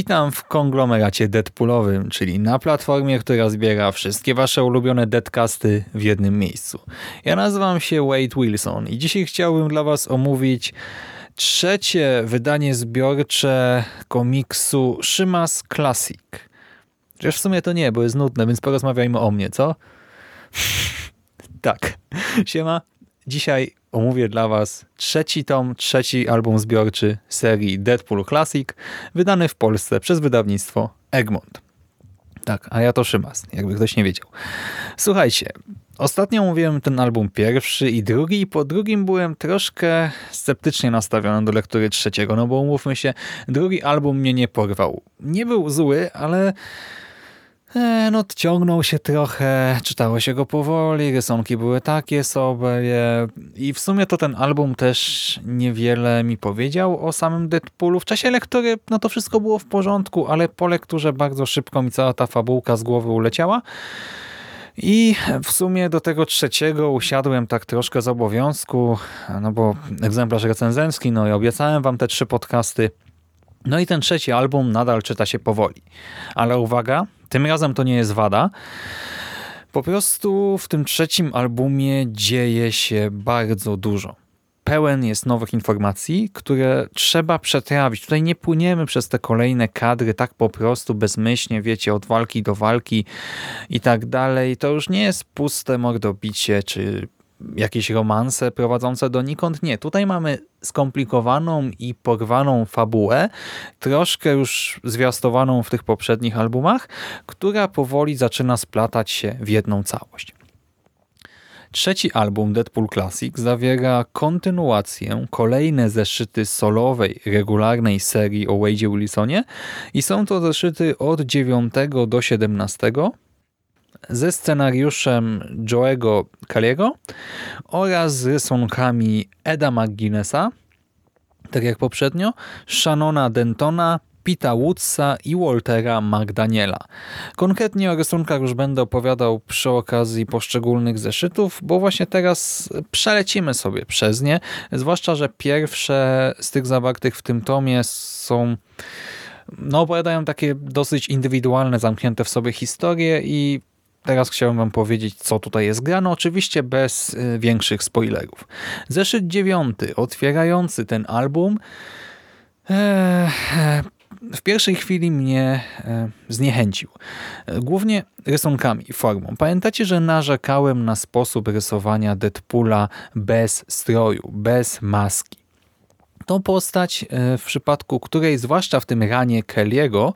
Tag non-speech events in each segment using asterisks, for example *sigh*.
Witam w konglomeracie Deadpoolowym, czyli na platformie, która zbiera wszystkie wasze ulubione deadcasty w jednym miejscu. Ja nazywam się Wade Wilson i dzisiaj chciałbym dla was omówić trzecie wydanie zbiorcze komiksu Szymas Classic. Chociaż w sumie to nie, bo jest nudne, więc porozmawiajmy o mnie, co? *laughs* tak. Siema. Dzisiaj omówię dla Was trzeci tom, trzeci album zbiorczy serii Deadpool Classic, wydany w Polsce przez wydawnictwo Egmont. Tak, a ja to Szymas, jakby ktoś nie wiedział. Słuchajcie, ostatnio mówiłem ten album pierwszy i drugi, i po drugim byłem troszkę sceptycznie nastawiony do lektury trzeciego, no bo umówmy się, drugi album mnie nie porwał. Nie był zły, ale E, no ciągnął się trochę, czytało się go powoli, rysunki były takie sobie i w sumie to ten album też niewiele mi powiedział o samym Deadpoolu. W czasie lektury no to wszystko było w porządku, ale po lekturze bardzo szybko mi cała ta fabułka z głowy uleciała. I w sumie do tego trzeciego usiadłem tak troszkę z obowiązku, no bo egzemplarz recenzencki, no i obiecałem wam te trzy podcasty. No i ten trzeci album nadal czyta się powoli. Ale uwaga, tym razem to nie jest wada. Po prostu w tym trzecim albumie dzieje się bardzo dużo. Pełen jest nowych informacji, które trzeba przetrawić. Tutaj nie płyniemy przez te kolejne kadry tak po prostu, bezmyślnie, wiecie, od walki do walki i tak dalej. To już nie jest puste mordobicie czy jakieś romanse prowadzące donikąd. Nie, tutaj mamy skomplikowaną i porwaną fabułę, troszkę już zwiastowaną w tych poprzednich albumach, która powoli zaczyna splatać się w jedną całość. Trzeci album Deadpool Classic zawiera kontynuację, kolejne zeszyty solowej, regularnej serii o Wade'ie Wilsonie i są to zeszyty od 9 do 17 ze scenariuszem Joe'ego Kaliego oraz z rysunkami Eda McGuinnessa, tak jak poprzednio, Shannona Dentona, Pita Woodsa i Waltera McDaniela. Konkretnie o rysunkach już będę opowiadał przy okazji poszczególnych zeszytów, bo właśnie teraz przelecimy sobie przez nie, zwłaszcza, że pierwsze z tych zawartych w tym tomie są no opowiadają takie dosyć indywidualne, zamknięte w sobie historie i Teraz chciałem wam powiedzieć, co tutaj jest grane, oczywiście bez y, większych spoilerów. Zeszyt dziewiąty, otwierający ten album, w pierwszej chwili mnie e, zniechęcił. Głównie rysunkami, formą. Pamiętacie, że narzekałem na sposób rysowania Deadpoola bez stroju, bez maski tą postać, e, w przypadku której, zwłaszcza w tym ranie Kelly'ego,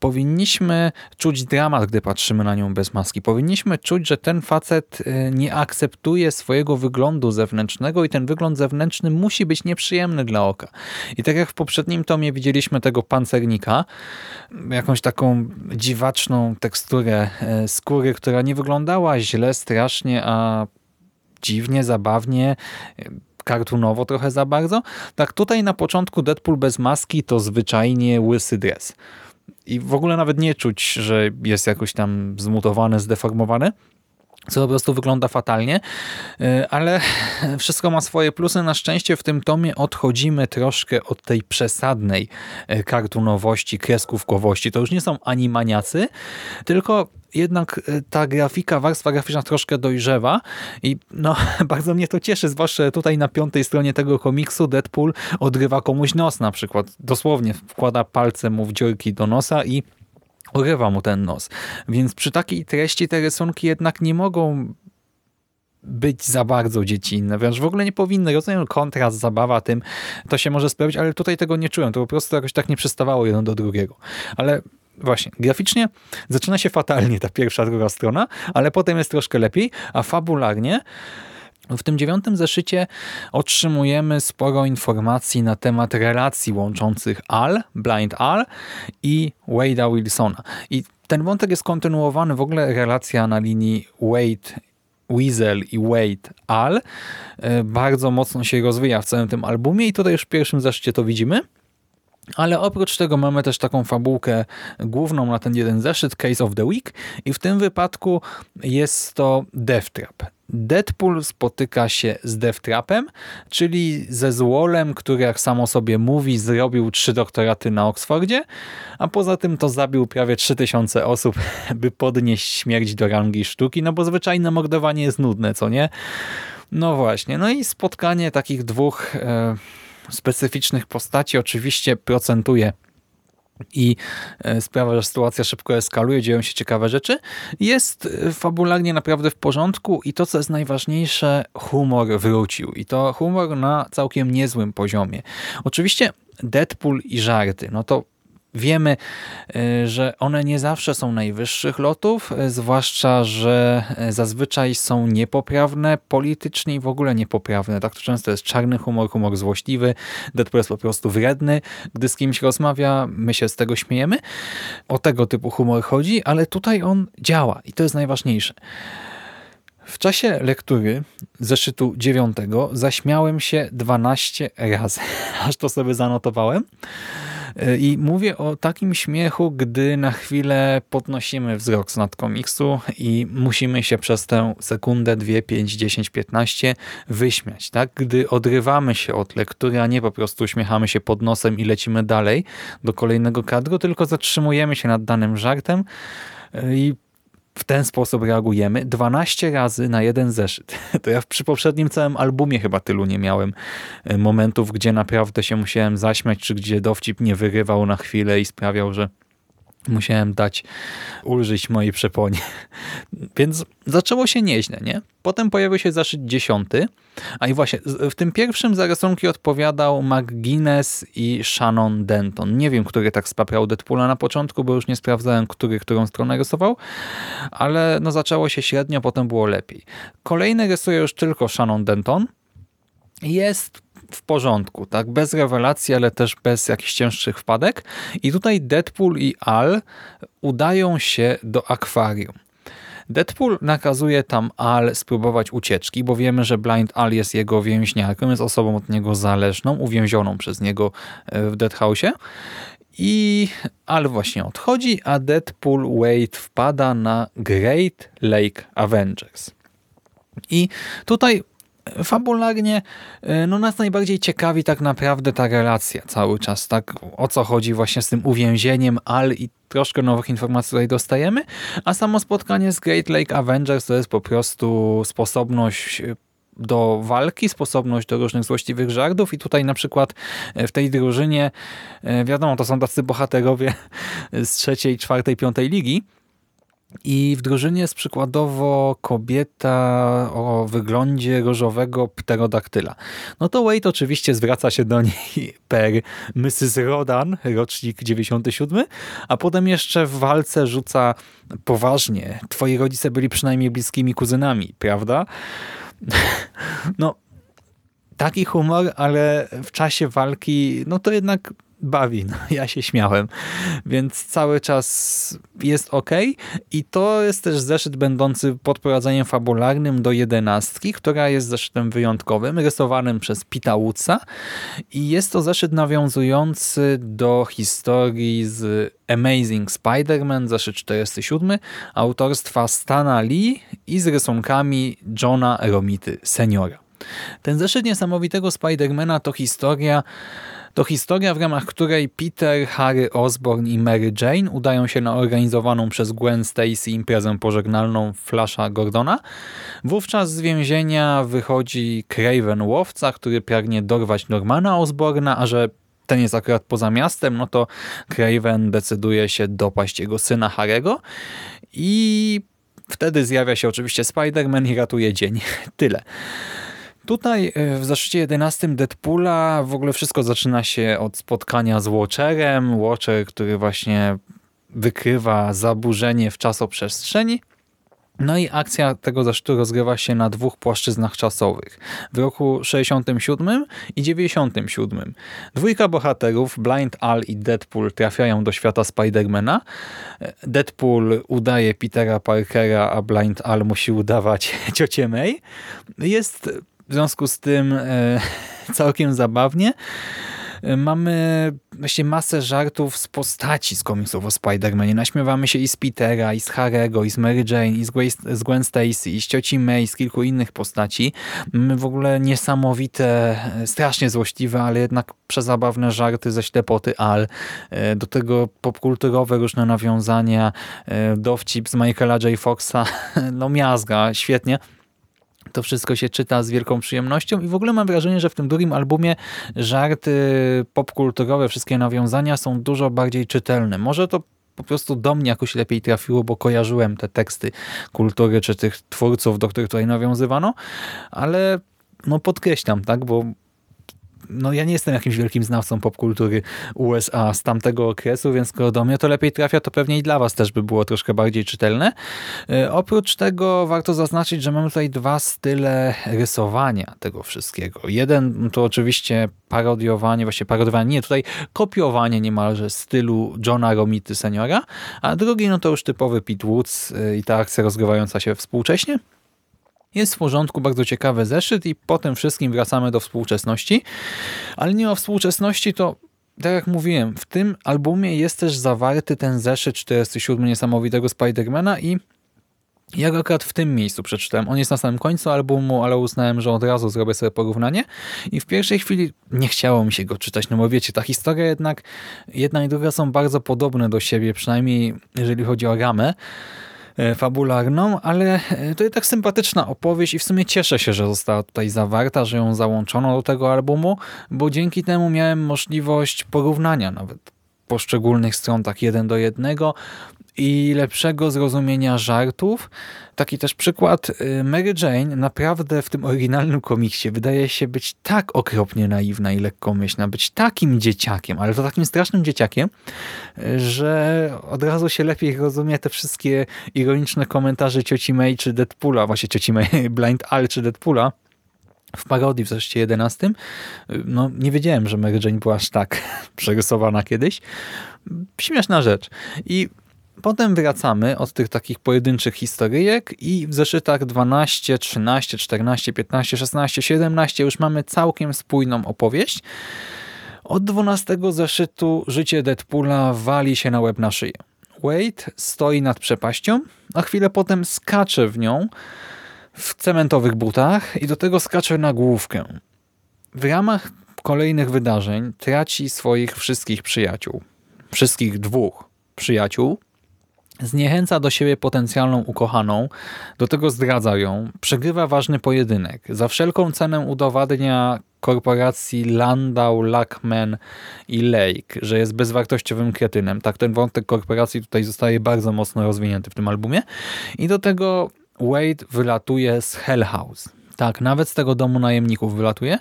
powinniśmy czuć dramat, gdy patrzymy na nią bez maski. Powinniśmy czuć, że ten facet e, nie akceptuje swojego wyglądu zewnętrznego i ten wygląd zewnętrzny musi być nieprzyjemny dla oka. I tak jak w poprzednim tomie widzieliśmy tego pancernika, jakąś taką dziwaczną teksturę e, skóry, która nie wyglądała źle, strasznie, a dziwnie, zabawnie, kartunowo trochę za bardzo. Tak tutaj na początku Deadpool bez maski to zwyczajnie łysy dres. I w ogóle nawet nie czuć, że jest jakoś tam zmutowany, zdeformowany co po prostu wygląda fatalnie, e, ale *laughs* wszystko ma swoje plusy. Na szczęście w tym tomie odchodzimy troszkę od tej przesadnej e, kartunowości, kreskówkowości. To już nie są animaniacy, tylko jednak e, ta grafika, warstwa graficzna troszkę dojrzewa i no, *laughs* bardzo mnie to cieszy, zwłaszcza tutaj na piątej stronie tego komiksu Deadpool odgrywa komuś nos na przykład. Dosłownie wkłada palce mu w dziurki do nosa i urywa mu ten nos. Więc przy takiej treści te rysunki jednak nie mogą być za bardzo dziecinne, wręcz w ogóle nie powinny. Rozumiem kontrast, zabawa tym, to się może spełnić, ale tutaj tego nie czułem. To po prostu jakoś tak nie przystawało jedno do drugiego. Ale właśnie, graficznie zaczyna się fatalnie ta pierwsza, druga strona, ale potem jest troszkę lepiej, a fabularnie w tym dziewiątym zeszycie otrzymujemy sporo informacji na temat relacji łączących Al, Blind Al i Wade'a Wilsona. I ten wątek jest kontynuowany, w ogóle relacja na linii Wade Weasel i Wade Al e, bardzo mocno się rozwija w całym tym albumie i tutaj już w pierwszym zeszycie to widzimy. Ale oprócz tego mamy też taką fabułkę główną na ten jeden zeszyt, Case of the Week i w tym wypadku jest to Death Trap. Deadpool spotyka się z Death Trapem, czyli ze złolem, który jak samo sobie mówi zrobił trzy doktoraty na Oksfordzie, a poza tym to zabił prawie 3000 osób, *laughs* by podnieść śmierć do rangi sztuki, no bo zwyczajne mordowanie jest nudne, co nie? No właśnie, no i spotkanie takich dwóch... E, specyficznych postaci oczywiście procentuje i e, sprawia, że sytuacja szybko eskaluje, dzieją się ciekawe rzeczy. Jest e, fabularnie naprawdę w porządku i to, co jest najważniejsze, humor wrócił. I to humor na całkiem niezłym poziomie. Oczywiście Deadpool i żarty, no to Wiemy, e, że one nie zawsze są najwyższych lotów, e, zwłaszcza, że e, zazwyczaj są niepoprawne politycznie i w ogóle niepoprawne. Tak to często jest czarny humor, humor złośliwy, Deadpool jest po prostu wredny. Gdy z kimś rozmawia, my się z tego śmiejemy. O tego typu humor chodzi, ale tutaj on działa i to jest najważniejsze. W czasie lektury zeszytu dziewiątego zaśmiałem się 12 razy, *laughs* aż to sobie zanotowałem. I mówię o takim śmiechu, gdy na chwilę podnosimy wzrok z nad komiksu i musimy się przez tę sekundę, dwie, pięć, dziesięć, piętnaście wyśmiać. Tak? Gdy odrywamy się od lektury, a nie po prostu uśmiechamy się pod nosem i lecimy dalej do kolejnego kadru, tylko zatrzymujemy się nad danym żartem i w ten sposób reagujemy 12 razy na jeden zeszyt. *laughs* To ja przy poprzednim całym albumie chyba tylu nie miałem e, momentów, gdzie naprawdę się musiałem zaśmiać, czy gdzie dowcip nie wyrywał na chwilę i sprawiał, że musiałem dać ulżyć mojej przeponie. *laughs* Więc zaczęło się nieźle, nie? Potem pojawił się zaszyt dziesiąty, a i właśnie w tym pierwszym za rysunki odpowiadał McGuinness i Shannon Denton. Nie wiem, który tak spaprał Deadpoola na początku, bo już nie sprawdzałem, który którą stronę rysował, ale no zaczęło się średnio, potem było lepiej. Kolejny rysuje już tylko Shannon Denton. Jest w porządku, tak? Bez rewelacji, ale też bez jakichś cięższych wpadek. I tutaj Deadpool i Al udają się do akwarium. Deadpool nakazuje tam Al spróbować ucieczki, bo wiemy, że Blind Al jest jego więźniarką, jest osobą od niego zależną, uwięzioną przez niego e, w Dead House'ie. I Al właśnie odchodzi, a Deadpool Wade wpada na Great Lake Avengers. I tutaj fabularnie e, no nas najbardziej ciekawi tak naprawdę ta relacja cały czas, tak? O co chodzi właśnie z tym uwięzieniem Al i troszkę nowych informacji tutaj dostajemy, a samo spotkanie z Great Lake Avengers to jest po prostu sposobność e, do walki, sposobność do różnych złośliwych żartów i tutaj na przykład e, w tej drużynie wiadomo, to są tacy bohaterowie *laughs* z trzeciej, czwartej, piątej ligi, i w drużynie jest przykładowo kobieta o wyglądzie różowego pterodaktyla. No to Wade oczywiście zwraca się do niej *laughs* per Mrs. Rodan, rocznik 97, a potem jeszcze w walce rzuca poważnie. Twoi rodzice byli przynajmniej bliskimi kuzynami, prawda? *laughs* No, taki humor, ale w czasie walki, no to jednak bawi. No, *laughs* ja się śmiałem, więc cały czas jest ok. I to jest też zeszyt będący podprowadzeniem fabularnym do jedenastki, która jest zeszytem wyjątkowym, rysowanym przez Pita Woodsa i jest to zeszyt nawiązujący do historii z Amazing Spider-Man, zeszyt 47, autorstwa Stana Lee i z rysunkami Johna Romity seniora. Ten zeszyt niesamowitego Spidermana to historia to historia, w ramach której Peter, Harry Osborn i Mary Jane udają się na organizowaną przez Gwen Stacy imprezę pożegnalną Flasha Gordona. Wówczas z więzienia wychodzi Craven Łowca, który pragnie dorwać Normana Osborna, a że ten jest akurat poza miastem, no to Craven decyduje się dopaść jego syna Harego i wtedy zjawia się oczywiście Spider-Man i ratuje dzień. *laughs* Tyle. Tutaj e, w zeszycie 11 Deadpoola w ogóle wszystko zaczyna się od spotkania z Watcherem. Watcher, który właśnie wykrywa zaburzenie w czasoprzestrzeni. No i akcja tego zeszytu rozgrywa się na dwóch płaszczyznach czasowych. W roku 67 i 97. Dwójka bohaterów, Blind Al i Deadpool, trafiają do świata Spidermana. Deadpool udaje Petera Parkera, a Blind Al musi udawać *laughs* ciocię May. Jest w związku z tym e, *laughs* całkiem zabawnie. Mamy właśnie masę żartów z postaci z komiksów o Spider-Manie. Naśmiewamy się i z Petera, i z Harego, i z Mary Jane, i z Gwen, Stacy, i z cioci May, z kilku innych postaci. Mamy w ogóle niesamowite, strasznie złośliwe, ale jednak przezabawne żarty ze ślepoty Al. Do tego popkulturowe różne nawiązania, dowcip z Michaela J. Foxa. *laughs* No miazga, świetnie to wszystko się czyta z wielką przyjemnością i w ogóle mam wrażenie, że w tym drugim albumie żarty popkulturowe, wszystkie nawiązania są dużo bardziej czytelne. Może to po prostu do mnie jakoś lepiej trafiło, bo kojarzyłem te teksty kultury czy tych twórców, do których tutaj nawiązywano, ale no podkreślam, tak, bo no ja nie jestem jakimś wielkim znawcą popkultury USA z tamtego okresu, więc skoro do mnie to lepiej trafia, to pewnie i dla was też by było troszkę bardziej czytelne. E, oprócz tego warto zaznaczyć, że mamy tutaj dwa style rysowania tego wszystkiego. Jeden to oczywiście parodiowanie, właśnie parodiowanie, nie, tutaj kopiowanie niemalże stylu Johna Romity seniora, a drugi no to już typowy Pete Woods e, i ta akcja rozgrywająca się współcześnie. Jest w porządku, bardzo ciekawy zeszyt i po tym wszystkim wracamy do współczesności. Ale nie o współczesności, to tak jak mówiłem, w tym albumie jest też zawarty ten zeszyt 47 niesamowitego Spidermana i ja go akurat w tym miejscu przeczytałem. On jest na samym końcu albumu, ale uznałem, że od razu zrobię sobie porównanie. I w pierwszej chwili nie chciało mi się go czytać, no bo wiecie, ta historia jednak, jedna i druga są bardzo podobne do siebie, przynajmniej jeżeli chodzi o ramę. E, fabularną, ale e, to jest tak sympatyczna opowieść i w sumie cieszę się, że została tutaj zawarta, że ją załączono do tego albumu, bo dzięki temu miałem możliwość porównania nawet poszczególnych stron tak jeden do jednego i lepszego zrozumienia żartów. Taki też przykład. Y, Mary Jane naprawdę w tym oryginalnym komiksie wydaje się być tak okropnie naiwna i lekkomyślna, być takim dzieciakiem, ale to takim strasznym dzieciakiem, że od razu się lepiej rozumie te wszystkie ironiczne komentarze cioci May czy Deadpoola, właśnie cioci May, *laughs* Blind Al czy Deadpoola, w parodii w zeszcie 11. No, nie wiedziałem, że Mary Jane była aż tak *laughs* przerysowana kiedyś. Śmieszna rzecz. I Potem wracamy od tych takich pojedynczych historyjek i w zeszytach 12, 13, 14, 15, 16, 17 już mamy całkiem spójną opowieść. Od 12 zeszytu życie Deadpoola wali się na łeb na szyję. Wade stoi nad przepaścią, a chwilę potem skacze w nią w cementowych butach i do tego skacze na główkę. W ramach kolejnych wydarzeń traci swoich wszystkich przyjaciół. Wszystkich dwóch przyjaciół, Zniechęca do siebie potencjalną ukochaną, do tego zdradza ją, przegrywa ważny pojedynek. Za wszelką cenę udowadnia korporacji Landau, Lackman i Lake, że jest bezwartościowym kretynem. Tak, ten wątek korporacji tutaj zostaje bardzo mocno rozwinięty w tym albumie. I do tego Wade wylatuje z Hell House. Tak, nawet z tego domu najemników wylatuje,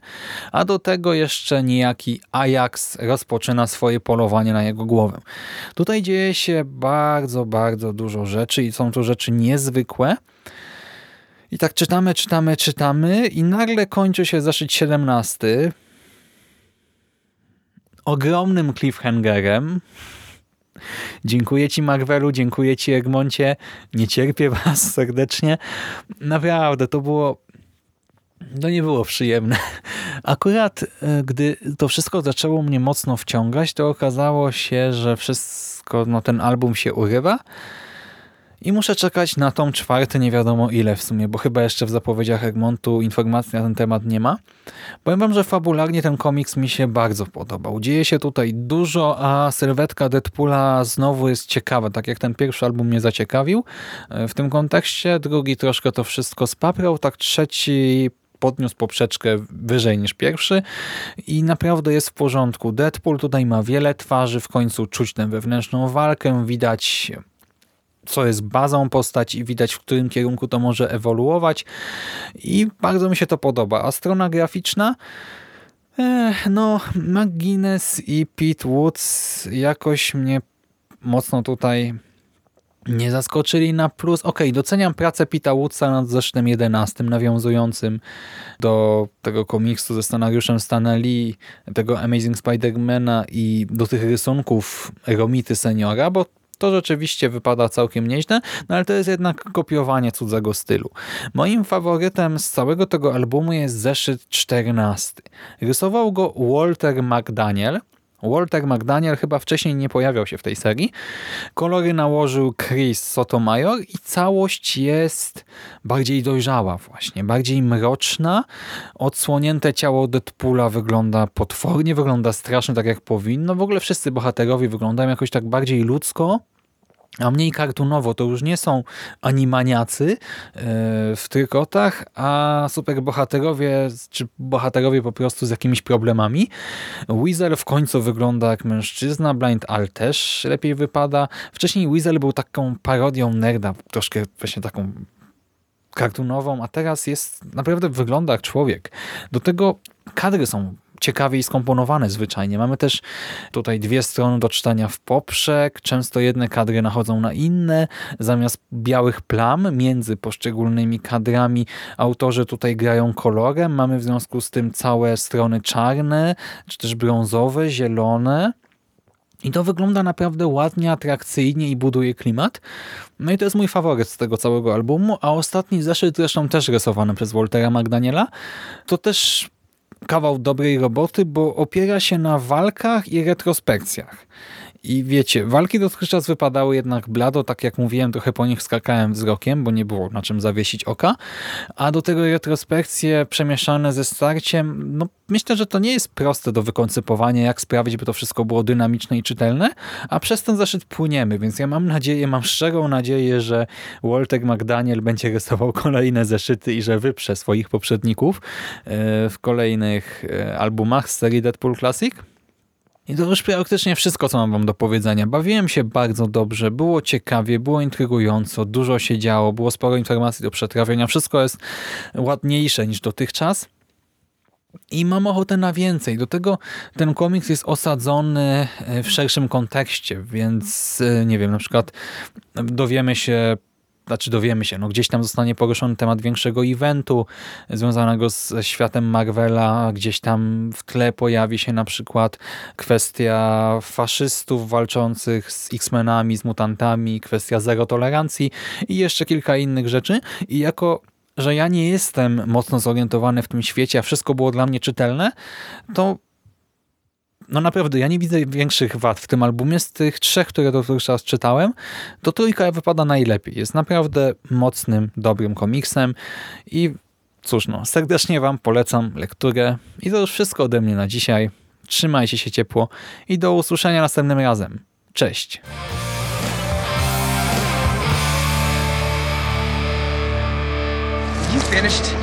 a do tego jeszcze niejaki Ajax rozpoczyna swoje polowanie na jego głowę. Tutaj dzieje się bardzo, bardzo dużo rzeczy i są to rzeczy niezwykłe. I tak czytamy, czytamy, czytamy i nagle kończy się zeszyt 17 ogromnym cliffhangerem. Dziękuję Ci Marvelu, dziękuję Ci Egmoncie, nie cierpię Was serdecznie. Naprawdę, to było no nie było przyjemne. *laughs* Akurat e, gdy to wszystko zaczęło mnie mocno wciągać, to okazało się, że wszystko, no ten album się urywa i muszę czekać na tą czwarty nie wiadomo ile w sumie, bo chyba jeszcze w zapowiedziach Egmontu informacji na ten temat nie ma. Powiem wam, że fabularnie ten komiks mi się bardzo podobał. Dzieje się tutaj dużo, a sylwetka Deadpoola znowu jest ciekawa, tak jak ten pierwszy album mnie zaciekawił e, w tym kontekście, drugi troszkę to wszystko spaprał, tak trzeci podniósł poprzeczkę wyżej niż pierwszy i naprawdę jest w porządku. Deadpool tutaj ma wiele twarzy, w końcu czuć tę wewnętrzną walkę, widać co jest bazą postaci i widać w którym kierunku to może ewoluować i bardzo mi się to podoba. A strona graficzna no, McGuinness i Pete Woods jakoś mnie mocno tutaj nie zaskoczyli na plus. Okej, doceniam pracę Pita Woodsa nad zeszłym 11, nawiązującym do tego komiksu ze scenariuszem Stana Lee, tego Amazing Spider-Mana i do tych rysunków Romity Seniora, bo to rzeczywiście wypada całkiem nieźle, no ale to jest jednak kopiowanie cudzego stylu. Moim faworytem z całego tego albumu jest zeszyt 14. Rysował go Walter McDaniel. Walter McDaniel chyba wcześniej nie pojawiał się w tej serii. Kolory nałożył Chris Sotomayor i całość jest bardziej dojrzała właśnie, bardziej mroczna. Odsłonięte ciało Deadpoola wygląda potwornie, wygląda strasznie tak jak powinno. W ogóle wszyscy bohaterowie wyglądają jakoś tak bardziej ludzko, a mniej kartunowo. To już nie są animaniacy e, w trykotach, a superbohaterowie, czy bohaterowie po prostu z jakimiś problemami. Weasel w końcu wygląda jak mężczyzna, Blind Al też lepiej wypada. Wcześniej Weasel był taką parodią nerda, troszkę właśnie taką kartunową, a teraz jest naprawdę wygląda jak człowiek. Do tego kadry są ciekawiej skomponowane zwyczajnie. Mamy też tutaj dwie strony do czytania w poprzek. Często jedne kadry nachodzą na inne. Zamiast białych plam między poszczególnymi kadrami autorzy tutaj grają kolorem. Mamy w związku z tym całe strony czarne, czy też brązowe, zielone. I to wygląda naprawdę ładnie, atrakcyjnie i buduje klimat. No i to jest mój faworyt z tego całego albumu, a ostatni zeszyt, zresztą też rysowany przez Waltera McDaniela, to też kawał dobrej roboty, bo opiera się na walkach i retrospekcjach. I wiecie, walki dotychczas wypadały jednak blado, tak jak mówiłem, trochę po nich skakałem wzrokiem, bo nie było na czym zawiesić oka, a do tego retrospekcje przemieszane ze starciem, no myślę, że to nie jest proste do wykoncypowania, jak sprawić, by to wszystko było dynamiczne i czytelne, a przez ten zeszyt płyniemy, więc ja mam nadzieję, mam szczerą nadzieję, że Walter McDaniel będzie rysował kolejne zeszyty i że wyprze swoich poprzedników e, w kolejnych e, albumach z serii Deadpool Classic. I to już praktycznie wszystko, co mam wam do powiedzenia. Bawiłem się bardzo dobrze, było ciekawie, było intrygująco, dużo się działo, było sporo informacji do przetrawienia. Wszystko jest ładniejsze niż dotychczas. I mam ochotę na więcej. Do tego ten komiks jest osadzony w szerszym kontekście, więc nie wiem, na przykład dowiemy się znaczy dowiemy się, no gdzieś tam zostanie poruszony temat większego eventu związanego ze światem Marvela, gdzieś tam w tle pojawi się na przykład kwestia faszystów walczących z X-Menami, z mutantami, kwestia zero tolerancji i jeszcze kilka innych rzeczy. I jako że ja nie jestem mocno zorientowany w tym świecie, a wszystko było dla mnie czytelne, to no naprawdę, ja nie widzę większych wad w tym albumie. Z tych trzech, które dotychczas czytałem, to trójka wypada najlepiej. Jest naprawdę mocnym, dobrym komiksem i cóż no, serdecznie wam polecam lekturę i to już wszystko ode mnie na dzisiaj. Trzymajcie się ciepło i do usłyszenia następnym razem. Cześć! You finished?